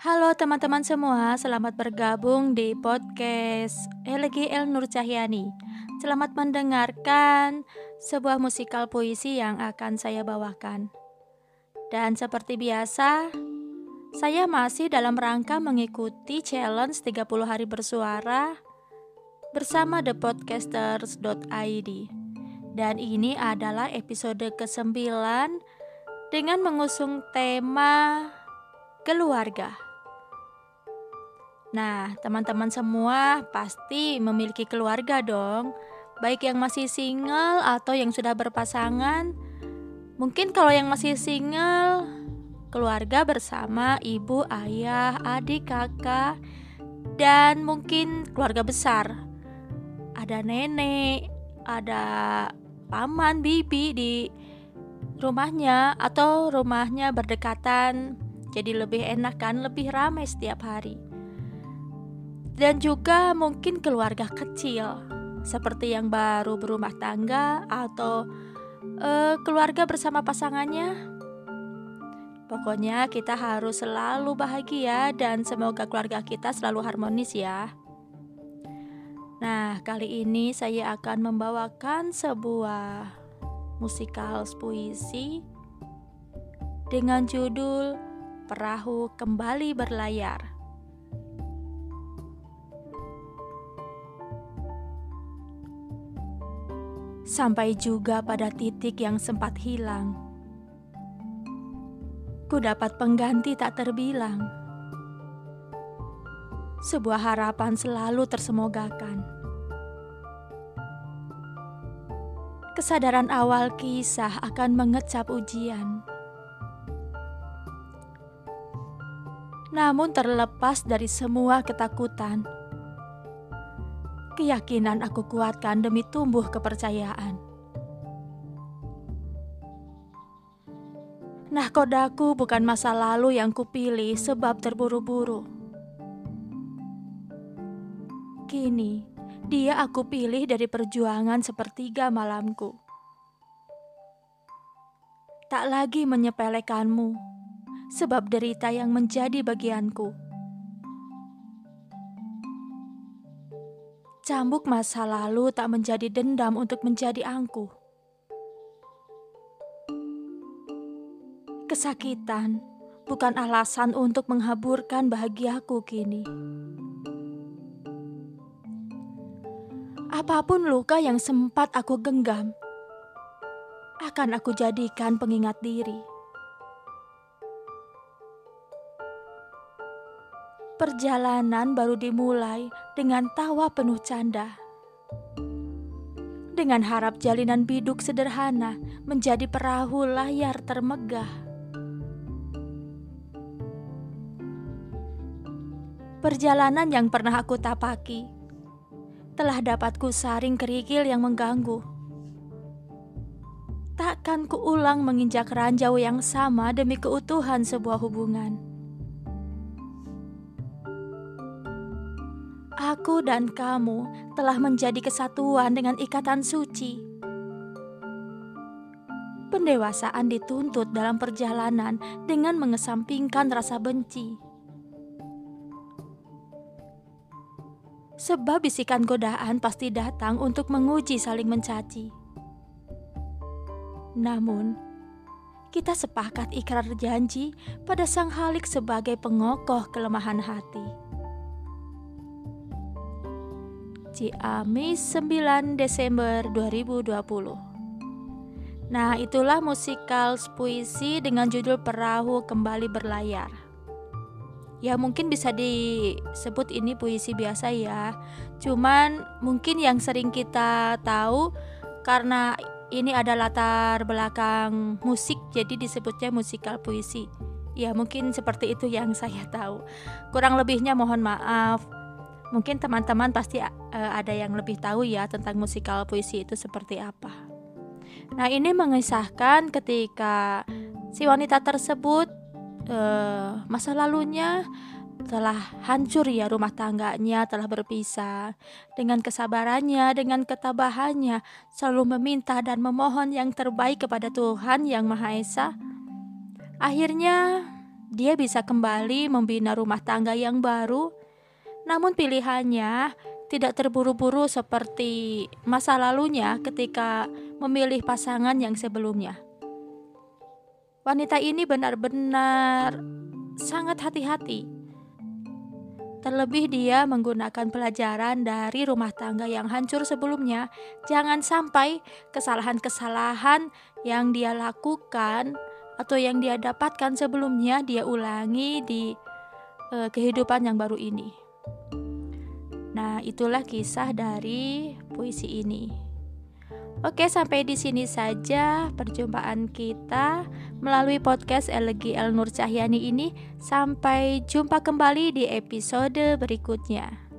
Halo teman-teman semua, selamat bergabung di podcast LGL Nur Cahyani. Selamat mendengarkan sebuah musikal puisi yang akan saya bawakan. Dan seperti biasa, saya masih dalam rangka mengikuti challenge 30 hari bersuara bersama thepodcasters.id. Dan ini adalah episode ke-9 dengan mengusung tema keluarga. Nah, teman-teman semua pasti memiliki keluarga dong, baik yang masih single atau yang sudah berpasangan. Mungkin kalau yang masih single, keluarga bersama ibu, ayah, adik, kakak, dan mungkin keluarga besar. Ada nenek, ada paman, bibi di rumahnya atau rumahnya berdekatan. Jadi lebih enak kan, lebih ramai setiap hari dan juga mungkin keluarga kecil seperti yang baru berumah tangga atau uh, keluarga bersama pasangannya. Pokoknya kita harus selalu bahagia dan semoga keluarga kita selalu harmonis ya. Nah, kali ini saya akan membawakan sebuah musikal puisi dengan judul Perahu Kembali Berlayar. Sampai juga pada titik yang sempat hilang. Ku dapat pengganti tak terbilang. Sebuah harapan selalu tersemogakan. Kesadaran awal kisah akan mengecap ujian. Namun terlepas dari semua ketakutan, keyakinan aku kuatkan demi tumbuh kepercayaan. Nah, kodaku bukan masa lalu yang kupilih sebab terburu-buru. Kini, dia aku pilih dari perjuangan sepertiga malamku. Tak lagi menyepelekanmu, sebab derita yang menjadi bagianku Cambuk masa lalu tak menjadi dendam untuk menjadi angkuh. Kesakitan bukan alasan untuk menghaburkan bahagiaku kini. Apa pun luka yang sempat aku genggam, akan aku jadikan pengingat diri. Perjalanan baru dimulai dengan tawa penuh canda. Dengan harap jalinan biduk sederhana menjadi perahu layar termegah. Perjalanan yang pernah aku tapaki telah dapatku saring kerikil yang mengganggu. Takkan kuulang menginjak ranjau yang sama demi keutuhan sebuah hubungan. Aku dan kamu telah menjadi kesatuan dengan ikatan suci. Pendewasaan dituntut dalam perjalanan dengan mengesampingkan rasa benci. Sebab bisikan godaan pasti datang untuk menguji saling mencaci. Namun, kita sepakat ikrar janji pada Sang Halik sebagai pengokoh kelemahan hati. Ciamis 9 Desember 2020 Nah itulah musikal puisi dengan judul Perahu Kembali Berlayar. Ya mungkin bisa disebut ini puisi biasa ya. Cuman mungkin yang sering kita tahu karena ini ada latar belakang musik jadi disebutnya musikal puisi. Ya mungkin seperti itu yang saya tahu. Kurang lebihnya mohon maaf Mungkin teman-teman pasti uh, ada yang lebih tahu ya tentang musikal puisi itu seperti apa. Nah, ini mengisahkan ketika si wanita tersebut uh, masa lalunya telah hancur ya rumah tangganya telah berpisah dengan kesabarannya dengan ketabahannya selalu meminta dan memohon yang terbaik kepada Tuhan yang Maha Esa akhirnya dia bisa kembali membina rumah tangga yang baru, namun pilihannya tidak terburu-buru seperti masa lalunya ketika memilih pasangan yang sebelumnya. Wanita ini benar-benar sangat hati-hati. Terlebih dia menggunakan pelajaran dari rumah tangga yang hancur sebelumnya. Jangan sampai kesalahan-kesalahan yang dia lakukan atau yang dia dapatkan sebelumnya dia ulangi di uh, kehidupan yang baru ini. Nah, itulah kisah dari puisi ini. Oke, sampai di sini saja perjumpaan kita melalui podcast Elegi El Nur Cahyani ini. Sampai jumpa kembali di episode berikutnya.